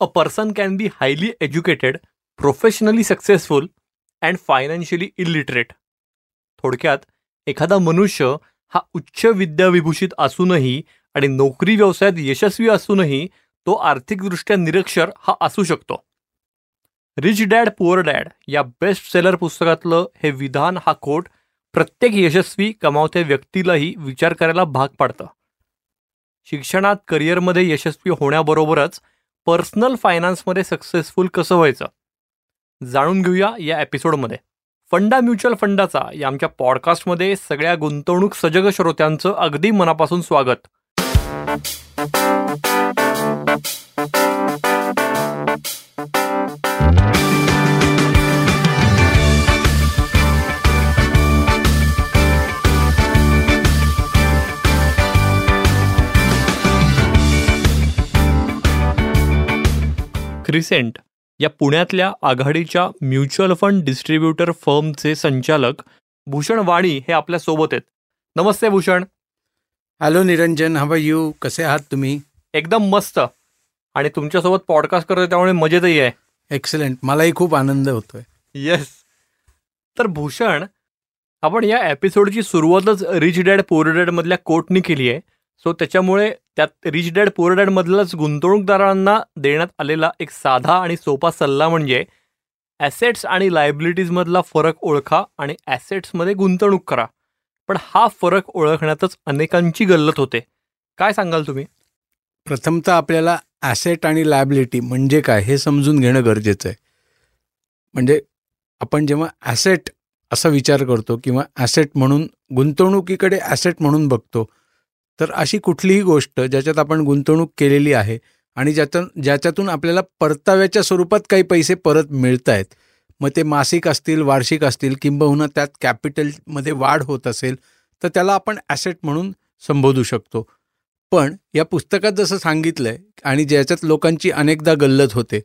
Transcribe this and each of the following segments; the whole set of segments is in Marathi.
A person can be highly educated professionally successful and financially illiterate थोडक्यात एखादा मनुष्य हा उच्च विद्याविभूषित असूनही आणि नोकरी व्यवसायात यशस्वी असूनही तो आर्थिकदृष्ट्या निरक्षर हा असू शकतो. रिच डॅड पुअर डॅड या बेस्ट सेलर पुस्तकातलं हे विधान हा कोट प्रत्येक यशस्वी कमावत्या व्यक्तीलाही विचार करायला भाग पाडतं. शिक्षणात करिअरमध्ये यशस्वी होण्याबरोबरच पर्सनल फायनान्समध्ये सक्सेसफुल कसं व्हायचं? जाणून घेऊया या एपिसोडमध्ये. फंडा म्युच्युअल फंडाचा या आमच्या पॉडकास्टमध्ये सगळ्या गुंतवणूक सजग श्रोत्यांचं अगदी मनापासून स्वागत. क्रिसेंट या पुण्यातल्या आघाडीच्या म्युच्युअल फंड डिस्ट्रीब्युटर फर्मचे संचालक भूषण वाणी हे आपल्यासोबत आहेत. नमस्ते Bhushan. Hello Niranjan. How you कसे आहात तुम्ही? एकदम मस्त. आणि तुमच्यासोबत पॉडकास्ट करतोय त्यामुळे मजेतही आहे. एक्सलंट मलाही खूप आनंद होतोय. येस तर भूषण आपण या एपिसोडची सुरुवातच रिच डॅड पोर डॅड मधल्या कोर्टनी केली आहे सो त्याच्यामुळे त्यात रिच डॅड पुअर डॅड मधलाच गुंतवणूकदारांना देण्यात आलेला एक साधा आणि सोपा सल्ला म्हणजे ॲसेट्स आणि लायबिलिटीजमधला फरक ओळखा आणि ॲसेट्समध्ये गुंतवणूक करा. पण हा फरक ओळखण्यातच अनेकांची गल्लत होते. काय सांगाल तुम्ही? प्रथमतः आपल्याला ॲसेट आणि लायबिलिटी म्हणजे काय हे समजून घेणं गरजेचं आहे. म्हणजे आपण जेव्हा ॲसेट असा विचार करतो किंवा ॲसेट म्हणून गुंतवणुकीकडे ॲसेट म्हणून बघतो तर अशी कुठलीही गोष्ट ज्याच्यात आपण गुंतवणूक केलेली आहे आणि ज्यातून ज्याच्यातून आपल्याला परताव्याच्या स्वरूपात काही पैसे परत मिळत आहेत मग ते मासिक असतील वार्षिक असतील किंबहुना त्यात कॅपिटलमध्ये वाढ होत असेल तर त्याला आपण ॲसेट म्हणून संबोधू शकतो. पण या पुस्तकात जसं सांगितलं आहे आणि ज्याच्यात लोकांची अनेकदा गल्लत होते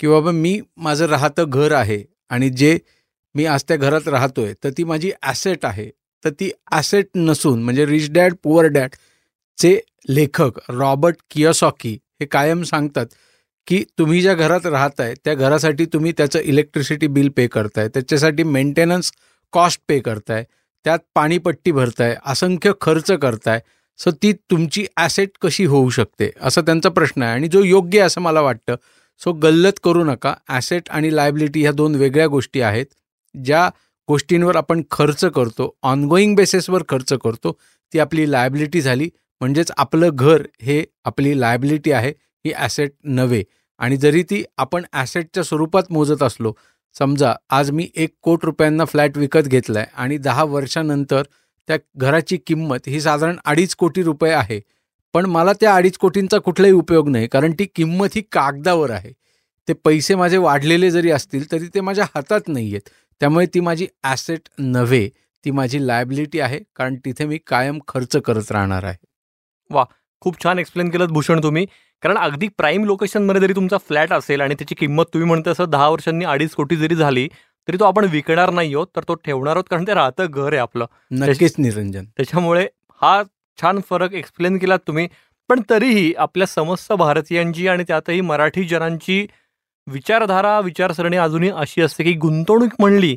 की बाबा मी माझं राहतं घर आहे आणि जे मी आज त्या घरात राहतोय तर ती माझी ॲसेट आहे. तर ती ॲसेट नसून म्हणजे रिच डॅड पुअर डॅड चे लेखक रॉबर्ट कियोसॉकी हे कायम सांगतात की तुम्ही ज्या घरात राहताय त्या घरासाठी तुम्ही त्याचं इलेक्ट्रिसिटी बिल पे करताय त्याच्यासाठी मेंटेनन्स कॉस्ट पे करताय त्यात पाणीपट्टी भरताय असंख्य खर्च करताय सो ती तुमची ॲसेट कशी होऊ शकते? असं त्यांचा प्रश्न आहे आणि जो योग्य आहे असं मला वाटतं. सो गल्लत करू नका. ॲसेट आणि लायबिलिटी ह्या दोन वेगळ्या गोष्टी आहेत. ज्या गोष्टींवर आपण खर्च करतो ऑनगोईंग बेसिसवर खर्च करतो ती आपली लायबिलिटी झाली. म्हणजेच आपलं घर हे आपली लायबिलिटी आहे ही ॲसेट नव्हे. आणि जरी ती आपण ॲसेटच्या स्वरूपात मोजत असलो समजा आज मी एक कोट रुपयांना फ्लॅट विकत घेतला आहे आणि दहा वर्षानंतर त्या घराची किंमत ही साधारण अडीच कोटी रुपये आहे. पण मला त्या अडीच कोटींचा कुठलाही उपयोग नाही कारण ती किंमत ही कागदावर आहे. ते पैसे माझे वाढलेले जरी असतील तरी ते माझ्या हातात नाही आहेत त्यामुळे ती माझी ॲसेट नव्हे ती माझी लायबिलिटी आहे कारण तिथे मी कायम खर्च करत राहणार आहे. वा खूप छान एक्सप्लेन केलं भूषण तुम्ही. कारण अगदी प्राईम लोकेशनमध्ये जरी तुमचा फ्लॅट असेल आणि त्याची किंमत तुम्ही म्हणता असं दहा वर्षांनी अडीच कोटी जरी झाली तरी तो आपण विकणार नाही आहोत तर तो ठेवणार आहोत कारण ते राहतं घर आहे आपलं. नक्कीच निरंजन. त्याच्यामुळे हा छान फरक एक्सप्लेन केलात तुम्ही. पण तरीही आपल्या समस्त भारतीयांची आणि त्यातही मराठी जनांची विचारधारा विचारसरणी अजूनही अशी असते की गुंतवणूक म्हणली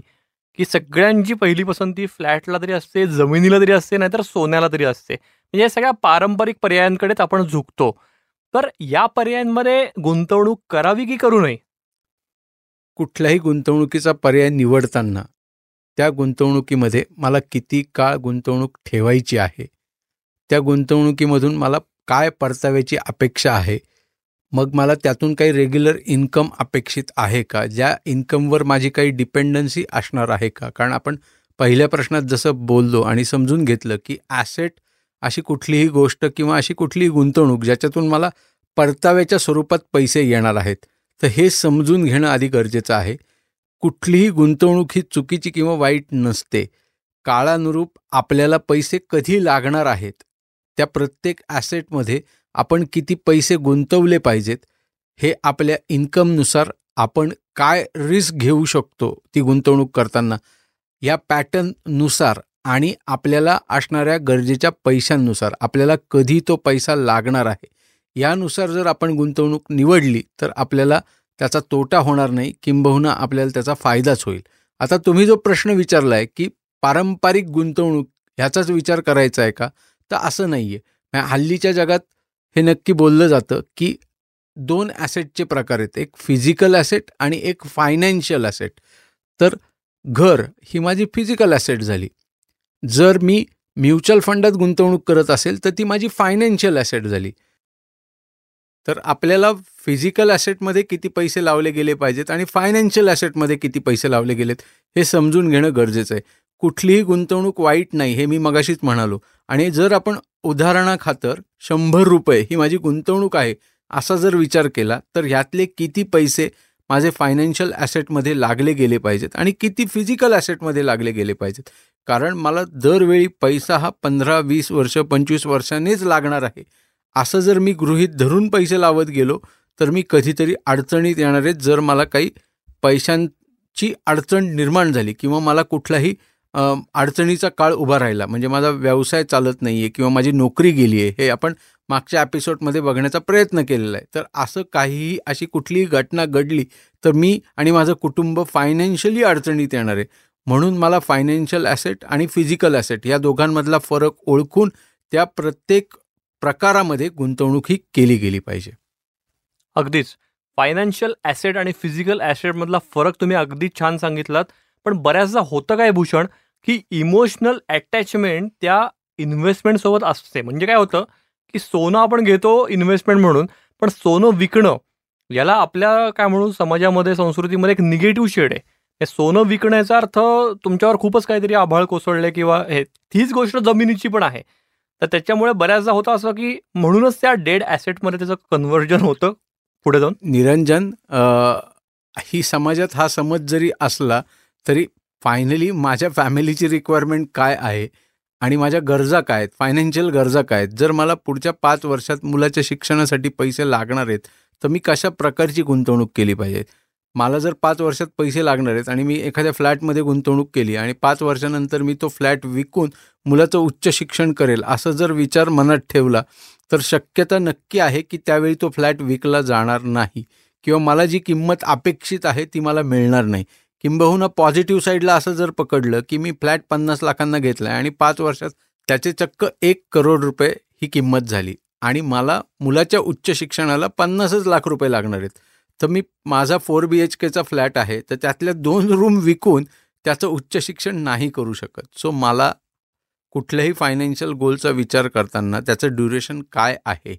की सगळ्यांची पहिली पसंती फ्लॅटला तरी असते जमिनीला तरी असते नाहीतर सोन्याला तरी असते. म्हणजे या सगळ्या पारंपरिक पर्यायांकडेच आपण झुकतो. तर या पर्यायांमध्ये गुंतवणूक करावी की करू नये? कुठल्याही गुंतवणुकीचा पर्याय निवडताना त्या गुंतवणुकीमध्ये मला किती काळ गुंतवणूक ठेवायची आहे? त्या गुंतवणुकीमधून मला काय परताव्याची अपेक्षा आहे? मग मला त्यातून काही रेग्युलर इन्कम अपेक्षित आहे का? ज्या इन्कमवर माझी काही डिपेंडन्सी असणार आहे का? कारण आपण पहिल्या प्रश्नात जसं बोललो आणि समजून घेतलं की ॲसेट अशी कुठलीही गोष्ट किंवा अशी कुठलीही गुंतवणूक ज्याच्यातून मला परताव्याच्या स्वरूपात पैसे येणार आहेत तर हे समजून घेणं आधी गरजेचं आहे. कुठलीही गुंतवणूक ही चुकीची किंवा वाईट नसते. काळानुरूप आपल्याला पैसे कधी लागणार आहेत त्या प्रत्येक ॲसेटमध्ये आपण किती पैसे गुंतवले पाहिजेत हे आपल्या इन्कमनुसार आपण काय रिस्क घेऊ शकतो ती गुंतवणूक करताना. या पॅटर्ननुसार आणि आपल्याला असणाऱ्या गरजेच्या पैशांनुसार आपल्याला कधी तो पैसा लागणार आहे यानुसार जर आपण गुंतवणूक निवडली तर आपल्याला त्याचा तोटा होणार नाही किंबहुना आपल्याला त्याचा फायदाच होईल. आता तुम्ही जो प्रश्न विचारला आहे की पारंपरिक गुंतवणूक ह्याचाच विचार करायचा आहे का? तर असं नाही आहे हल्लीच्या जगात हे नक्की बोललं जातं की दोन ॲसेटचे प्रकार आहेत. एक फिजिकल ॲसेट आणि एक फायनान्शियल ॲसेट. तर घर ही माझी फिजिकल ॲसेट झाली. जर मी म्युच्युअल फंडात गुंतवणूक करत असेल तर ती माझी फायनान्शियल ॲसेट झाली. तर आपल्याला फिजिकल ॲसेटमध्ये किती पैसे लावले गेले पाहिजेत आणि फायनान्शियल ॲसेटमध्ये किती पैसे लावले गेलेत हे समजून घेणं गरजेचं आहे. कुठलीही गुंतवणूक वाईट नाही हे मी मगाशीच म्हणालो. आणि जर आपण उदाहरणाखातर शंभर रुपये ही माझी गुंतवणूक आहे असा जर विचार केला तर ह्यातले किती पैसे माझे फायनान्शियल ॲसेटमध्ये लागले गेले पाहिजेत आणि किती फिजिकल ॲसेटमध्ये लागले गेले पाहिजेत? कारण मला दरवेळी पैसा हा पंधरा वीस वर्ष पंचवीस वर्षांनीच लागणार आहे. असं जर मी गृहीत धरून पैसे लावत गेलो तर मी कधीतरी अडचणीत येणार आहे जर मला काही पैशांची अडचण निर्माण झाली किंवा मला कुठलाही अडचणीचा काळ उभा राहिला म्हणजे माझा व्यवसाय चालत नाही आहे किंवा माझी नोकरी गेली आहे हे आपण मागच्या एपिसोडमध्ये बघण्याचा प्रयत्न केलेला आहे. तर असं काहीही अशी कुठलीही घटना घडली तर मी आणि माझं कुटुंब फायनान्शियली अडचणीत येणार आहे. म्हणून मला फायनान्शियल ॲसेट आणि फिजिकल ॲसेट या दोघांमधला फरक ओळखून त्या प्रत्येक प्रकारामध्ये गुंतवणूक ही केली गेली पाहिजे. अगदीच. फायनान्शियल ॲसेट आणि फिजिकल ॲसेटमधला फरक तुम्ही अगदी छान सांगितलात. पण बऱ्याचदा होतं काय भूषण? की इमोशनल अटॅचमेंट त्या इन्व्हेस्टमेंटसोबत असते. म्हणजे काय होतं? की सोनं आपण घेतो इन्व्हेस्टमेंट म्हणून पण सोनं विकणं याला आपल्या काय म्हणू? समाजामध्ये संस्कृतीमध्ये एक निगेटिव्ह शेड आहे. हे सोनं विकण्याचा अर्थ तुमच्यावर खूपच काहीतरी आभाळ कोसळले किंवा हे तीच गोष्ट जमिनीची पण आहे. तर त्याच्यामुळे बऱ्याचदा होतं असं की म्हणूनच त्या डेड ॲसेटमध्ये त्याचं कन्व्हर्जन होतं पुढे जाऊन. निरंजन ही समाजात हा समज जरी असला तरी फायनली माझ्या फॅमिलीची रिक्वायरमेंट काय आहे आणि माझ्या गरजा काय आहेत फायनान्शियल गरजा काय आहेत? जर मला पुढच्या पाच वर्षात मुलाच्या शिक्षणासाठी पैसे लागणार आहेत तर मी कशा प्रकारची गुंतवणूक केली पाहिजे? मला जर पाच वर्षात पैसे लागणार आहेत आणि मी एखाद्या फ्लॅटमध्ये गुंतवणूक केली आणि पाच वर्षानंतर मी तो फ्लॅट विकून मुलाचं उच्च शिक्षण करेल असं जर विचार मनात ठेवला तर शक्यता नक्की आहे की त्यावेळी तो फ्लॅट विकला जाणार नाही किंवा मला जी किंमत अपेक्षित आहे ती मला मिळणार नाही. किंबहुना पॉझिटिव्ह साईडला असं जर पकडलं की मी फ्लॅट पन्नास लाखांना घेतला आणि पाच वर्षात त्याचे चक्क एक करोड रुपये ही किंमत झाली आणि मला मुलाच्या उच्च शिक्षणाला पन्नासच लाख रुपये लागणार आहेत तर मी माझा फोर बी एच केचा फ्लॅट आहे तर त्यातल्या दोन रूम विकून त्याचं उच्च शिक्षण नाही करू शकत. सो मला कुठल्याही फायनान्शियल गोलचा विचार करताना त्याचं ड्युरेशन काय आहे?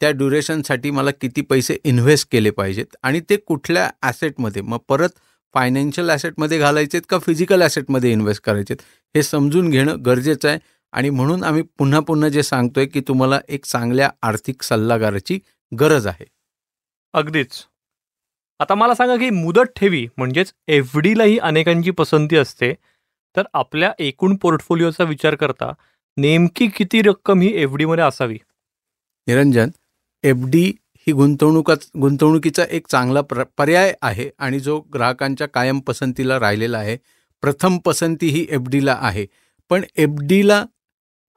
त्या ड्युरेशनसाठी मला किती पैसे इन्व्हेस्ट केले पाहिजेत? आणि ते कुठल्या ॲसेटमध्ये मग परत फायनान्शियल ॲसेटमध्ये घालायचेत का फिजिकल ॲसेटमध्ये इन्व्हेस्ट करायचेत? हे समजून घेणं गरजेचं आहे. आणि म्हणून आम्ही पुन्हा पुन्हा जे सांगतोय की तुम्हाला एक चांगल्या आर्थिक सल्लागाराची गरज आहे. अगदीच. आता मला सांगा की मुदत ठेवी म्हणजेच एफ डीलाही अनेकांची पसंती असते. तर आपल्या एकूण पोर्टफोलिओचा विचार करता नेमकी किती रक्कम ही एफ डीमध्ये असावी? निरंजन एफ डी ही गुंतवणुका गुंतवणुकीचा एक चांगला प्र पर्याय आहे आणि जो ग्राहकांच्या कायम पसंतीला राहिलेला आहे. प्रथम पसंती ही एफ डीला आहे. पण एफ डीला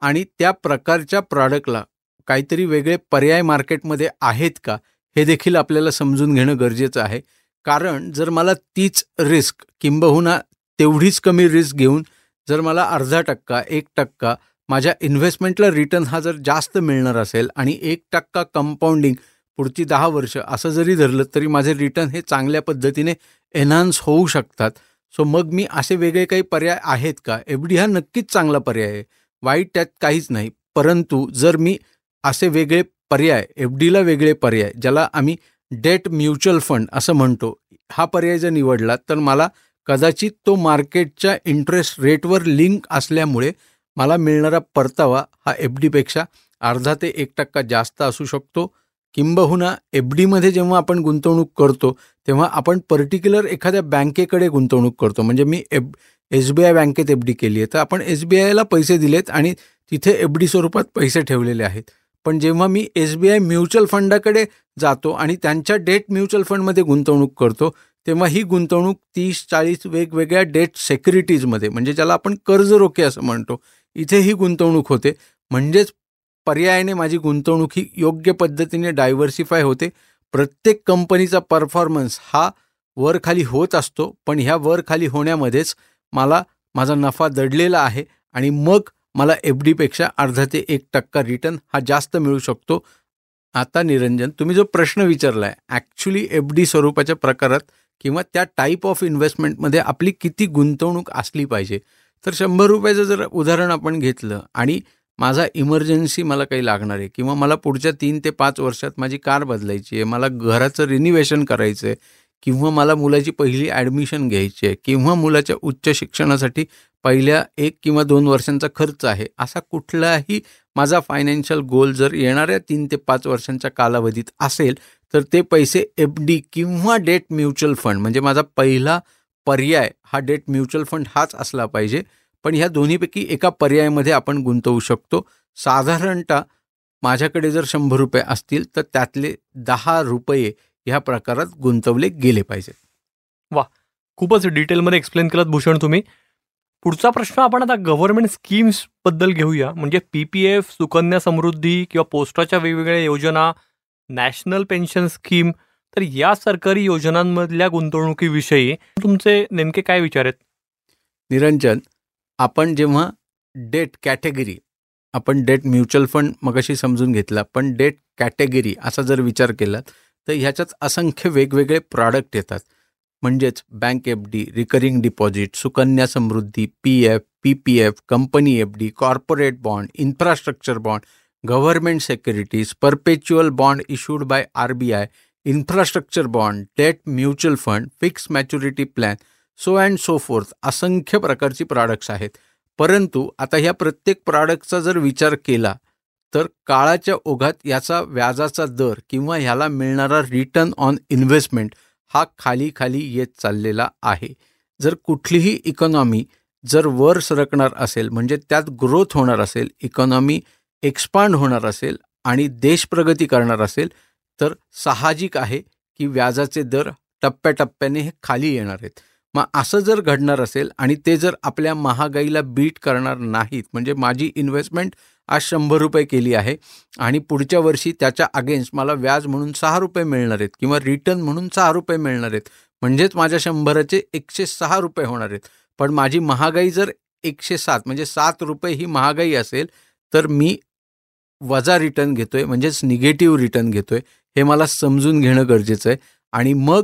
आणि त्या प्रकारच्या प्रॉडक्टला काहीतरी वेगळे पर्याय मार्केटमध्ये आहेत का? हे देखील आपल्याला समजून घेणं गरजेचं आहे. कारण जर मला तीच रिस्क किंबहुना तेवढीच कमी रिस्क घेऊन जर मला अर्धा टक्का एक टक्का माझ्या इन्व्हेस्टमेंटला रिटर्न हा जर जास्त मिळणार असेल आणि एक टक्का कंपाऊंडिंग पुढची दहा वर्ष असं जरी धरलं तरी माझे रिटर्न हे चांगल्या पद्धतीने एन्हान्स होऊ शकतात. सो मग मी असे वेगळे काही पर्याय आहेत का? एफ डी हा नक्कीच चांगला पर्याय आहे. वाईट त्यात काहीच नाही. परंतु जर मी असे वेगळे पर्याय एफ डीला वेगळे पर्याय ज्याला आम्ही डेट म्युच्युअल फंड असं म्हणतो. हा पर्याय जर निवडला तर मला कदाचित तो मार्केटच्या इंटरेस्ट रेटवर लिंक असल्यामुळे मला मिळणारा परतावा हा एफ डीपेक्षा अर्धा ते एक टक्का जास्त असू शकतो. किंबहुना एफ डीमध्ये जेव्हा आपण गुंतवणूक करतो तेव्हा आपण पर्टिक्युलर एखाद्या बँकेकडे गुंतवणूक करतो. म्हणजे मी एफ एस बी आय बँकेत एफ डी केली आहे तर आपण एस बी आयला पैसे दिलेत आणि तिथे एफ डी स्वरूपात पैसे ठेवलेले आहेत. पण जेव्हा मी एस बी आय म्युच्युअल फंडाकडे जातो आणि त्यांच्या डेट म्युच्युअल फंडमध्ये गुंतवणूक करतो तेव्हा ही गुंतवणूक तीस चाळीस वेगवेगळ्या डेट सेक्युरिटीजमध्ये म्हणजे ज्याला आपण कर्ज रोखे असं म्हणतो इथे ही गुंतवणूक होते. म्हणजेच पर्यायाने माझी गुंतवणूक ही योग्य पद्धतीने डायव्हर्सिफाय होते. प्रत्येक कंपनीचा परफॉर्मन्स हा वर खाली होत असतो पण ह्या वर खाली होण्यामध्येच मला माझा नफा दडलेला आहे आणि मग मला एफ डीपेक्षा अर्धा ते एक टक्का रिटर्न हा जास्त मिळू शकतो. आता निरंजन तुम्ही जो प्रश्न विचारला आहे ॲक्च्युली एफ डी स्वरूपाच्या प्रकारात किंवा त्या टाईप ऑफ इन्व्हेस्टमेंटमध्ये आपली किती गुंतवणूक असली पाहिजे. तर शंभर रुपयाचं जर उदाहरण आपण घेतलं आणि माझा इमर्जन्सी मला काही लागणार आहे किंवा मला पुढच्या तीन ते पाच वर्षात माझी कार बदलायची आहे मला घराचं रिनिव्हेशन करायचं आहे किंवा मला मुलाची पहिली ॲडमिशन घ्यायची आहे किंवा मुलाच्या उच्च शिक्षणासाठी पहिल्या एक किंवा दोन वर्षांचा खर्च आहे असा कुठलाही माझा फायनान्शियल गोल जर येणाऱ्या तीन ते पाच वर्षांच्या कालावधीत असेल तर ते पैसे एफ डी किंवा डेट म्युच्युअल फंड म्हणजे माझा पहिला पर्याय हा डेट म्युच्युअल फंड हाच असला पाहिजे. पण ह्या दोन्हीपैकी एका पर्यायामध्ये आपण गुंतवू शकतो. साधारणतः माझ्याकडे जर शंभर रुपये असतील तर त्यातले दहा रुपये ह्या प्रकारात गुंतवले गेले पाहिजेत. खूपच डिटेलमध्ये एक्सप्लेन केलात भूषण तुम्ही. पुढचा प्रश्न आपण आता गव्हर्नमेंट स्कीम्सबद्दल घेऊया. म्हणजे P P F Sukanya Samriddhi किंवा पोस्टाच्या वेगवेगळ्या योजना नॅशनल पेन्शन स्कीम तर या सरकारी योजनांमधल्या गुंतवणुकीविषयी तुमचे नेमके काय विचार आहेत? निरंजन आपण जेव्हा डेट कॅटेगरी आपण डेट म्युच्युअल फंड मगाशी समजून घेतला पण डेट कॅटेगरी असा जर विचार केला तर ह्याच्यात असंख्य वेगवेगळे प्रॉडक्ट येतात. म्हणजेच bank F D recurring deposit Sukanya Samriddhi P F P P F company F D corporate bond infrastructure bond government securities perpetual bond issued by R B I infrastructure bond debt mutual fund fix maturity plan so and so forth असंख्य प्रकारची प्रॉडक्ट्स आहेत. परंतु आता ह्या प्रत्येक प्रॉडक्टचा जर विचार केला तर काळाच्या ओघात याचा व्याजाचा दर किंवा ह्याला मिळणारा रिटर्न ऑन इन्व्हेस्टमेंट हा खाली खाली येत चाललेला आहे. जर कुठलीही इकॉनॉमी जर वर सरकणार असेल म्हणजे त्यात ग्रोथ होणार असेल इकॉनॉमी एक्सपांड होणार असेल आणि देश प्रगती करणार असेल तर साहजिक आहे की व्याजाचे दर टप्प्याटप्प्याने हे खाली येणार आहेत. मग असं जर घडणार असेल आणि ते जर आपल्या महागाईला बीट करणार नाहीत म्हणजे माझी इन्व्हेस्टमेंट आज शंभर रुपये केली आहे. आणि पुढच्या वर्षी त्याच्या अगेन्स्ट मला व्याज म्हणून सहा रुपये मिळणार आहेत किंवा रिटर्न म्हणून सहा रुपये मिळणार आहेत. म्हणजेच माझ्या शंभराचे एकशे सहा रुपये होणार आहेत. पण माझी महागाई जर एकशे सात म्हणजे सात रुपये ही महागाई असेल तर मी वजा रिटर्न घेतोय म्हणजेच निगेटिव्ह रिटर्न घेतोय. हे मला समजून घेणं गरजेचं आहे. आणि मग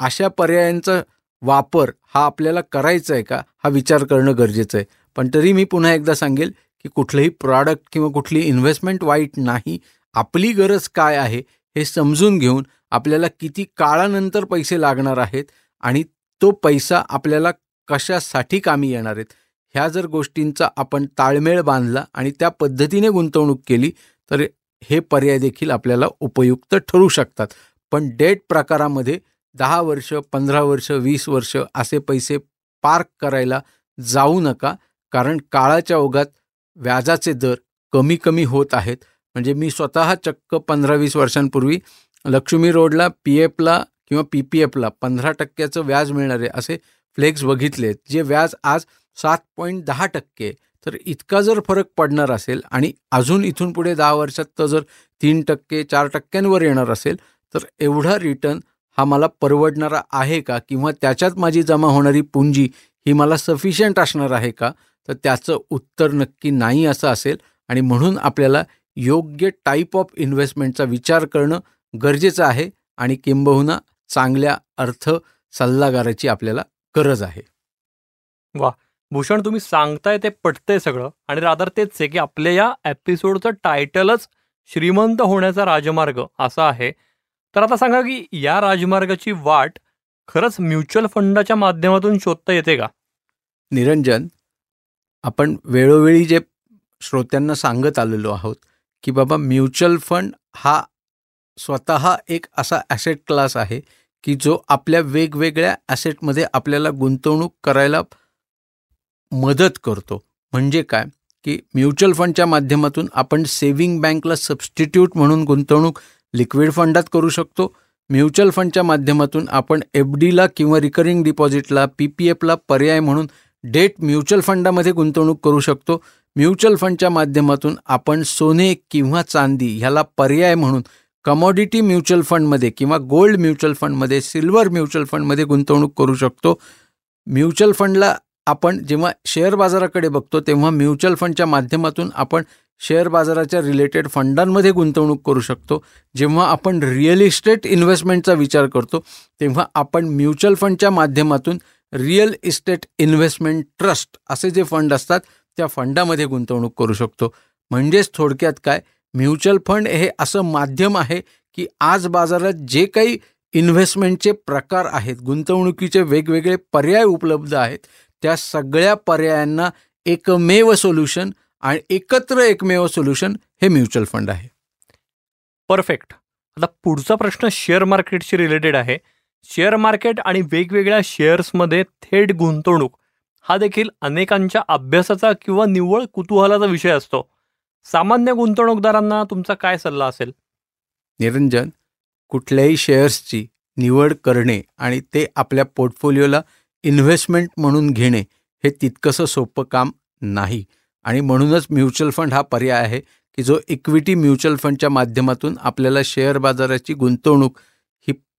अशा पर्यायांचा वापर हा आपल्याला करायचा आहे का हा विचार करणं गरजेचं आहे. पण तरी मी पुन्हा एकदा सांगेल की कुठलंही प्रॉडक्ट किंवा कुठली इन्व्हेस्टमेंट वाईट नाही आपली गरज काय आहे हे समजून घेऊन आपल्याला किती काळानंतर पैसे लागणार आहेत आणि तो पैसा आपल्याला कशासाठी कामी येणार आहेत ह्या जर गोष्टींचा आपण ताळमेळ बांधला आणि त्या पद्धतीने गुंतवणूक केली तर हे पर्याय देखील आपल्याला उपयुक्त ठरू शकतात. पण डेट प्रकारामध्ये दहा वर्ष पंधरा वर्ष वीस वर्ष असे पैसे पार्क करायला जाऊ नका कारण काळाच्या ओघात व्याजाचे दर कमी कमी होत आहेत. म्हणजे मी स्वतः चक्क पंधरा वीस वर्षांपूर्वी लक्ष्मी रोडला पी एफला किंवा पी पी एफला पंधरा टक्क्याचं व्याज मिळणारे असे फ्लेक्स बघितलेत जे व्याज आज सात पॉईंट दहा टक्के. तर इतका जर फरक पडणार असेल आणि अजून इथून पुढे दहा वर्षात तर जर तीन टक्के चार टक्क्यांवर येणार असेल तर एवढा रिटर्न हा मला परवडणारा आहे का? किंवा त्याच्यात माझी जमा होणारी पुंजी ही मला सफिशियंट असणार आहे का? तर त्याचं उत्तर नक्की नाही असं असेल. आणि म्हणून आपल्याला योग्य टाईप ऑफ इन्व्हेस्टमेंटचा विचार करणं गरजेचं आहे. आणि किंबहुना चांगल्या अर्थ सल्लागाराची आपल्याला गरज आहे. भूषण तुम्ही सांगताय ते पटतंय सगळं. आणि रादर तेच आहे की आपल्या या एपिसोडचं टायटलच श्रीमंत होण्याचा राजमार्ग असा आहे. तर आता सांगा की या राजमार्गाची वाट खरंच म्युच्युअल फंडाच्या माध्यमातून शोधता येते का? निरंजन आपण वेळोवेळी जे श्रोत्यांना सांगत आलेलो आहोत की बाबा म्युच्युअल फंड हा स्वतः एक असा ॲसेट क्लास आहे की जो आपल्या वेगवेगळ्या ॲसेटमध्ये आपल्याला गुंतवणूक करायला मदत करतो. म्हणजे काय? की म्युच्युअल फंडच्या माध्यमातून आपण सेव्हिंग बँकला सबस्टिट्यूट म्हणून गुंतवणूक लिक्विड फंडात करू शकतो. म्युच्युअल फंडच्या माध्यमातून आपण एफ डीला किंवा रिकरिंग डिपॉझिटला पी पी एफला पर्याय म्हणून डेट म्युच्युअल फंडामध्ये गुंतवणूक करू शकतो. म्युच्युअल फंडच्या माध्यमातून आपण सोने किंवा चांदी ह्याला पर्याय म्हणून कमॉडिटी म्युच्युअल फंडमध्ये किंवा गोल्ड म्युच्युअल फंडमध्ये सिल्वर म्युच्युअल फंडमध्ये गुंतवणूक करू शकतो. म्युच्युअल फंडला आपण जेव्हा शेअर बाजाराकडे बघतो तेव्हा म्युच्युअल फंडच्या माध्यमातून आपण शेअर बाजाराच्या रिलेटेड फंडांमध्ये गुंतवणूक करू शकतो. जेव्हा आपण रिअल इस्टेट इन्व्हेस्टमेंटचा विचार करतो तेव्हा आपण म्युच्युअल फंडच्या माध्यमातून रिअल इस्टेट इन्व्हेस्टमेंट ट्रस्ट असे जे फंड असतात त्या फंडामध्ये गुंतवणूक करू शकतो. म्हणजेच थोडक्यात काय? म्युच्युअल फंड हे असं माध्यम आहे की आज बाजारात जे काही इन्व्हेस्टमेंटचे प्रकार आहेत गुंतवणुकीचे वेगवेगळे पर्याय उपलब्ध आहेत त्या सगळ्या पर्यायांना एकमेव सोल्युशन आणि एकत्र एकमेव सोल्युशन हे म्युच्युअल फंड आहे. परफेक्ट. आता पुढचा प्रश्न शेअर मार्केटशी रिलेटेड आहे. शेअर मार्केट आणि वेगवेगळ्या शेअर्समध्ये थेट गुंतवणूक. हा देखील अनेकांच्या अभ्यासाचा किंवा निव्वळ कुतूहलाचा विषय असतो. सामान्य गुंतवणूकदारांना तुमचा काय सल्ला असेल? निरंजन कुठल्याही शेअर्सची निवड करणे आणि ते आपल्या पोर्टफोलिओला इन्व्हेस्टमेंट म्हणून घेणे हे तितकंसं सोपं काम नाही. आणि म्हणूनच म्युच्युअल फंड हा पर्याय आहे की जो इक्विटी म्युच्युअल फंडच्या माध्यमातून आपल्याला शेअर बाजाराची गुंतवणूक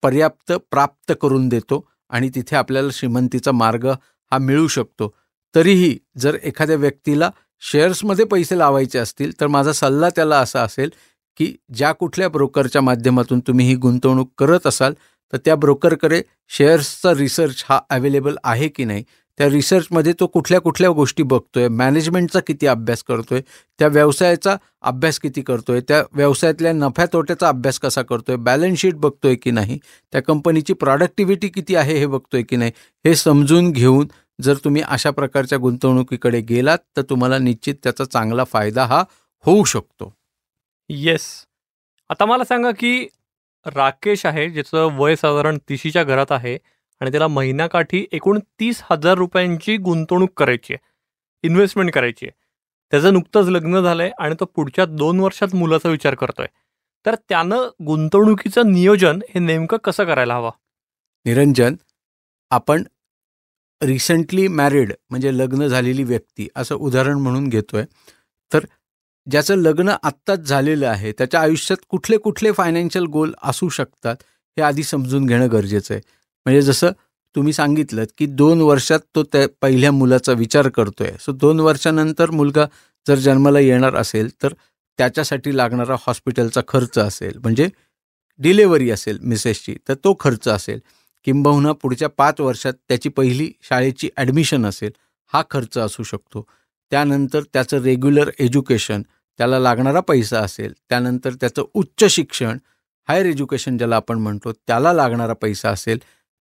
पर्याप्त प्राप्त करून देतो आणि तिथे आपल्याला श्रीमंतीचा मार्ग हा मिळू शकतो. तरीही जर एखाद्या व्यक्तीला शेअर्समध्ये पैसे लावायचे असतील तर माझा सल्ला त्याला असा असेल की ज्या कुठल्या ब्रोकरच्या माध्यमातून तुम्ही ही गुंतवणूक करत असाल तर त्या ब्रोकरकडे शेअर्सचा रिसर्च हा अवेलेबल आहे की नाही त्या रिसर्चमध्ये तो कुठल्या कुठल्या गोष्टी बघतोय मॅनेजमेंटचा किती अभ्यास करतोय त्या व्यवसायाचा अभ्यास किती करतोय त्या व्यवसायातल्या नफ्या तोट्याचा अभ्यास कसा करतोय बॅलन्स शीट बघतोय की नाही त्या कंपनीची प्रॉडक्टिव्हिटी किती आहे हे बघतोय की नाही हे समजून घेऊन जर तुम्ही अशा प्रकारच्या गुंतवणुकीकडे गेलात तर तुम्हाला निश्चित त्याचा चांगला फायदा हा होऊ शकतो. येस आता मला सांगा की राकेश आहे ज्याचं वय साधारण तिशीच्या घरात आहे आणि त्याला महिन्याकाठी एकूण तीस हजार रुपयांची गुंतवणूक करायची आहे. इन्व्हेस्टमेंट करायची आहे. त्याचं नुकतंच लग्न झालं आहे आणि तो पुढच्या दोन वर्षात मुलाचा विचार करतोय. तर त्यानं गुंतवणुकीचं नियोजन हे नेमकं कसं करायला हवं? निरंजन आपण रिसेंटली मॅरिड म्हणजे लग्न झालेली व्यक्ती असं उदाहरण म्हणून घेतोय. तर ज्याचं लग्न आत्ताच झालेलं आहे त्याच्या आयुष्यात कुठले कुठले फायनान्शियल गोल असू शकतात हे आधी समजून घेणं गरजेचं आहे. म्हणजे जसं तुम्ही सांगितलं की दोन वर्षात तो त्या पहिल्या मुलाचा विचार करतोय. सो दोन वर्षानंतर मुलगा जर जन्माला येणार असेल तर त्याच्यासाठी लागणारा हॉस्पिटलचा खर्च असेल म्हणजे डिलेवरी असेल मिसेसची तर तो खर्च असेल. किंबहुना पुढच्या पाच वर्षात त्याची पहिली शाळेची ॲडमिशन असेल हा खर्च असू शकतो. त्यानंतर त्याचं रेग्युलर एज्युकेशन त्याला लागणारा पैसा असेल त्यानंतर त्याचं उच्च शिक्षण हायर एज्युकेशन ज्याला आपण म्हणतो त्याला लागणारा पैसा असेल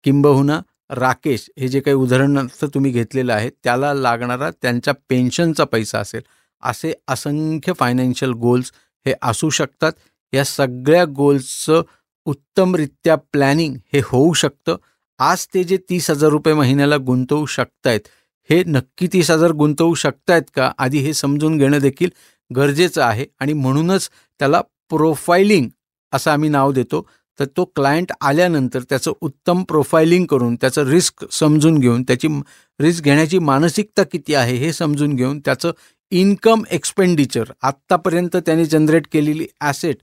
किंबहुना राकेश हे जे काही उदाहरणार्थ तुम्ही घेतलेलं आहे त्याला लागणारा त्यांच्या पेन्शनचा पैसा असेल. असे असंख्य फायनान्शियल गोल्स हे असू शकतात. या सगळ्या गोल्सचं उत्तमरित्या प्लॅनिंग हे होऊ शकतं. आज ते जे तीस हजार रुपये महिन्याला गुंतवू शकतायत हे नक्की तीस हजार गुंतवू शकतायत का? आधी हे समजून घेणं देखील गरजेचं आहे आणि म्हणूनच त्याला प्रोफायलिंग असं आम्ही नाव देतो. तर तो क्लायंट आल्यानंतर त्याचं उत्तम प्रोफायलिंग करून त्याचं रिस्क समजून घेऊन त्याची रिस्क घेण्याची मानसिकता किती आहे हे समजून घेऊन त्याचं इन्कम एक्सपेंडिचर आत्तापर्यंत त्याने जनरेट केलेली ॲसेट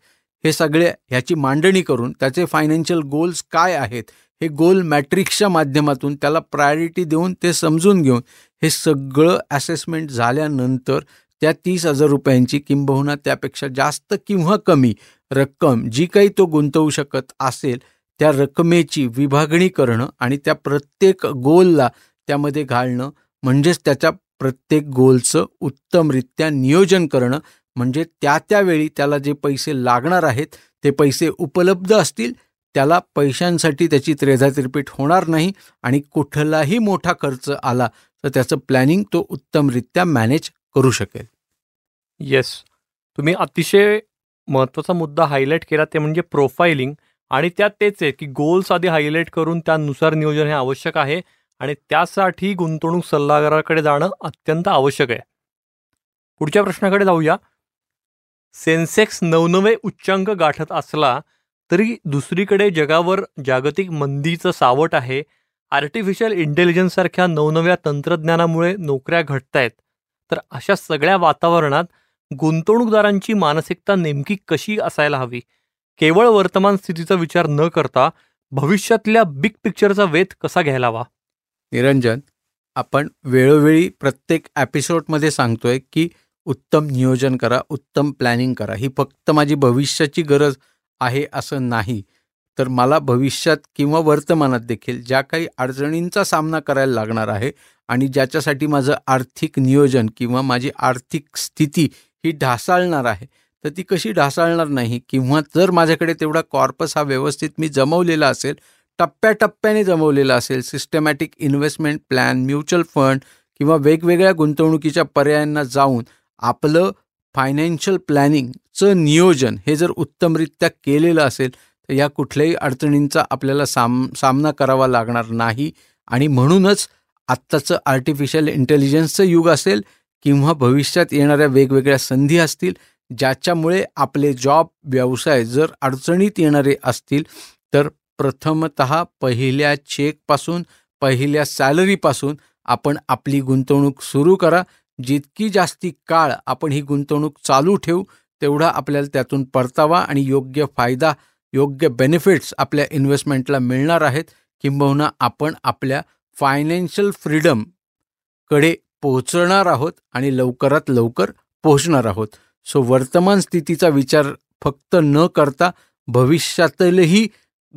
हे सगळे ह्याची मांडणी करून त्याचे फायनान्शियल गोल्स काय आहेत हे गोल मॅट्रिक्सच्या माध्यमातून त्याला प्रायोरिटी देऊन ते समजून घेऊन हे सगळं ॲसेसमेंट झाल्यानंतर त्या तीस हजार रुपयांची किंबहुना त्यापेक्षा जास्त किंवा कमी रक्कम जी काही तो गुंतवू शकत असेल त्या रकमेची विभागणी करणं आणि त्या प्रत्येक गोलला त्यामध्ये घालणं म्हणजेच त्याच्या प्रत्येक गोलचं उत्तमरित्या नियोजन करणं म्हणजे त्या त्यावेळी त्याला जे पैसे लागणार आहेत ते पैसे उपलब्ध असतील त्याला पैशांसाठी त्याची त्रेधातिरपीट होणार नाही आणि कुठलाही मोठा खर्च आला तर त्याचं प्लॅनिंग तो उत्तमरित्या मॅनेज करू शकेल. येस तुम्ही अतिशय महत्त्वाचा मुद्दा हायलाईट केला ते म्हणजे प्रोफायलिंग आणि त्यात तेच आहे की गोल्स आधी हायलाईट करून त्यानुसार नियोजन हे आवश्यक आहे आणि त्यासाठी गुंतवणूक सल्लागाराकडे जाणं अत्यंत आवश्यक आहे. पुढच्या प्रश्नाकडे जाऊया. सेन्सेक्स नवनवे उच्चांक गाठत असला तरी दुसरीकडे जगावर जागतिक मंदीचं सावट आहे. आर्टिफिशियल इंटेलिजन्ससारख्या नवनव्या तंत्रज्ञानामुळे नोकऱ्या घटतायत. तर अशा सगळ्या वातावरणात गुंतवणूकदारांची मानसिकता नेमकी कशी असायला हवी? केवळ वर्तमान स्थितीचा विचार न करता भविष्यातल्या बिग पिक्चरचा वेध कसा घ्यायला हवा? निरंजन आपण वेळोवेळी प्रत्येक एपिसोडमध्ये सांगतोय की उत्तम नियोजन करा उत्तम प्लॅनिंग करा. ही फक्त माझी भविष्याची गरज आहे असं नाही. तर मला भविष्यात किंवा वर्तमानात देखील ज्या काही अडचणींचा सामना करायला लागणार आहे आणि ज्याच्यासाठी माझं आर्थिक नियोजन किंवा माझी आर्थिक स्थिती ही ढासाळणार आहे तर ती कशी ढासाळणार नाही किंवा जर माझ्याकडे तेवढा कॉर्पस हा व्यवस्थित मी जमवलेला असेल टप्प्याटप्प्याने जमवलेला असेल systematic investment plan mutual fund किंवा वेगवेगळ्या गुंतवणुकीच्या पर्यायांना जाऊन आपलं फायनान्शियल प्लॅनिंगचं नियोजन हे जर उत्तमरित्या केलेलं असेल या कुठल्याही अडचणींचा आपल्याला साम सामना करावा लागणार नाही. आणि म्हणूनच आत्ताचं आर्टिफिशियल इंटेलिजन्सचं युग असेल किंवा भविष्यात येणाऱ्या वेगवेगळ्या संधी असतील ज्याच्यामुळे आपले जॉब व्यवसाय जर अडचणीत येणारे असतील तर प्रथमत पहिल्या चेकपासून पहिल्या सॅलरीपासून आपण आपली गुंतवणूक सुरू करा. जितकी जास्ती काळ आपण ही गुंतवणूक चालू ठेवू तेवढा आपल्याला त्यातून परतावा आणि योग्य फायदा योग्य बेनिफिट्स आपल्या इन्व्हेस्टमेंटला मिळणार आहेत किंबहुना आपण आपल्या फायनान्शियल फ्रीडमकडे पोहोचणार आहोत आणि लवकरात लवकर पोहोचणार आहोत. सो वर्तमान स्थितीचा विचार फक्त न करता भविष्यातीलही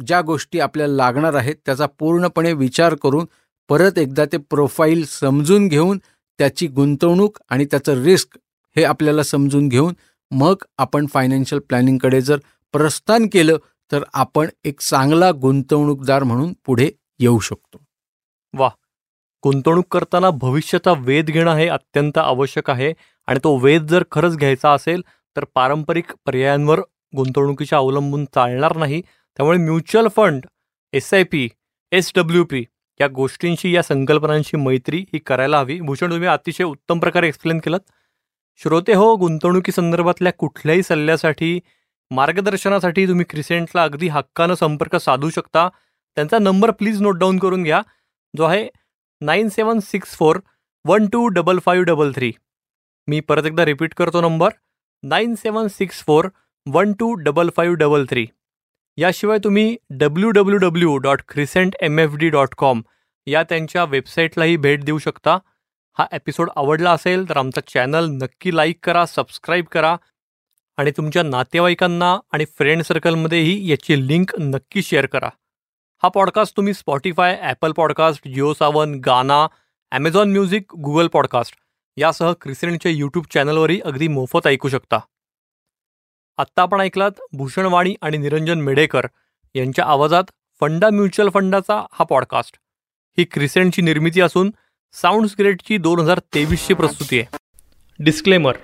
ज्या गोष्टी आपल्याला लागणार आहेत त्याचा पूर्णपणे विचार करून परत एकदा ते प्रोफाईल समजून घेऊन त्याची गुंतवणूक आणि त्याचं रिस्क हे आपल्याला समजून घेऊन मग आपण फायनान्शियल प्लॅनिंगकडे जर प्रस्थान केलं तर आपण एक चांगला गुंतवणूकदार म्हणून पुढे येऊ शकतो. वा गुंतवणूक करताना भविष्याचा वेध घेणं हे अत्यंत आवश्यक आहे आणि तो वेध जर खरंच घ्यायचा असेल तर पारंपरिक पर्यायांवर गुंतवणुकीच्या अवलंबून चालणार नाही. त्यामुळे mutual fund S I P S W P या गोष्टींशी या संकल्पनांशी मैत्री ही करायला हवी. भूषण तुम्ही अतिशय उत्तम प्रकारे एक्सप्लेन केलं श्रोते हो गुंतवणुकी संदर्भातल्या कुठल्याही सल्ल्यासाठी मार्गदर्शनासाठी तुम्ही क्रिसेंटला अगदी हक्कानं संपर्क साधू शकता. त्यांचा नंबर प्लीज नोट डाऊन करून घ्या. जो आहे nine seven six four one two double five double three. मी परत एकदा रिपीट करतो number. Nine seven six four one two double five double three. याशिवाय तुम्ही W W W dot Crescent M F D dot com या त्यांच्या वेबसाईटलाही भेट देऊ शकता. हा एपिसोड आवडला असेल तर आमचा चॅनल नक्की लाईक करा सबस्क्राईब करा. आणि तुमच्या नातेवाईकांना आणि फ्रेंड सर्कलमध्येही याची लिंक नक्की शेअर करा. हा पॉडकास्ट तुम्ही Spotify Apple podcast Jio Saavn Gaana Amazon music Google podcast यासह क्रिसेंटच्या यूट्यूब चॅनलवरही अगदी मोफत ऐकू शकता. आत्ता आपण ऐकलात भूषणवाणी आणि निरंजन मेढेकर यांच्या आवाजात फंडा म्युच्युअल फंडाचा हा पॉडकास्ट ही क्रिसेंटची निर्मिती असून साऊंड्स ग्रेटची दोन हजार तेवीसची प्रस्तुती आहे. डिस्क्लेमर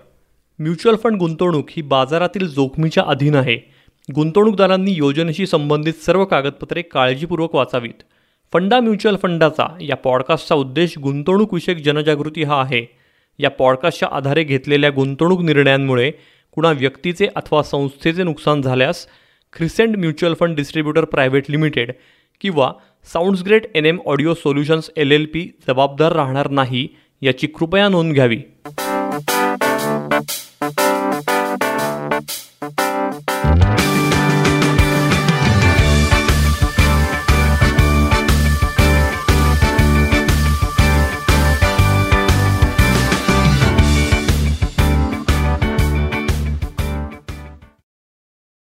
म्युच्युअल फंड गुंतवणूक ही बाजारातील जोखमीच्या अधीन आहे. गुंतवणूकदारांनी योजनेशी संबंधित सर्व कागदपत्रे काळजीपूर्वक वाचावीत. फंडा म्युच्युअल फंडाचा या पॉडकास्टचा उद्देश गुंतवणूकविषयक जनजागृती हा आहे. या पॉडकास्टच्या आधारे घेतलेल्या गुंतवणूक निर्णयांमुळे कुणा व्यक्तीचे अथवा संस्थेचे नुकसान झाल्यास Crescent mutual fund distributor private limited किंवा sounds great N M audio solutions L L P जबाबदार राहणार नाही याची कृपया नोंद घ्यावी.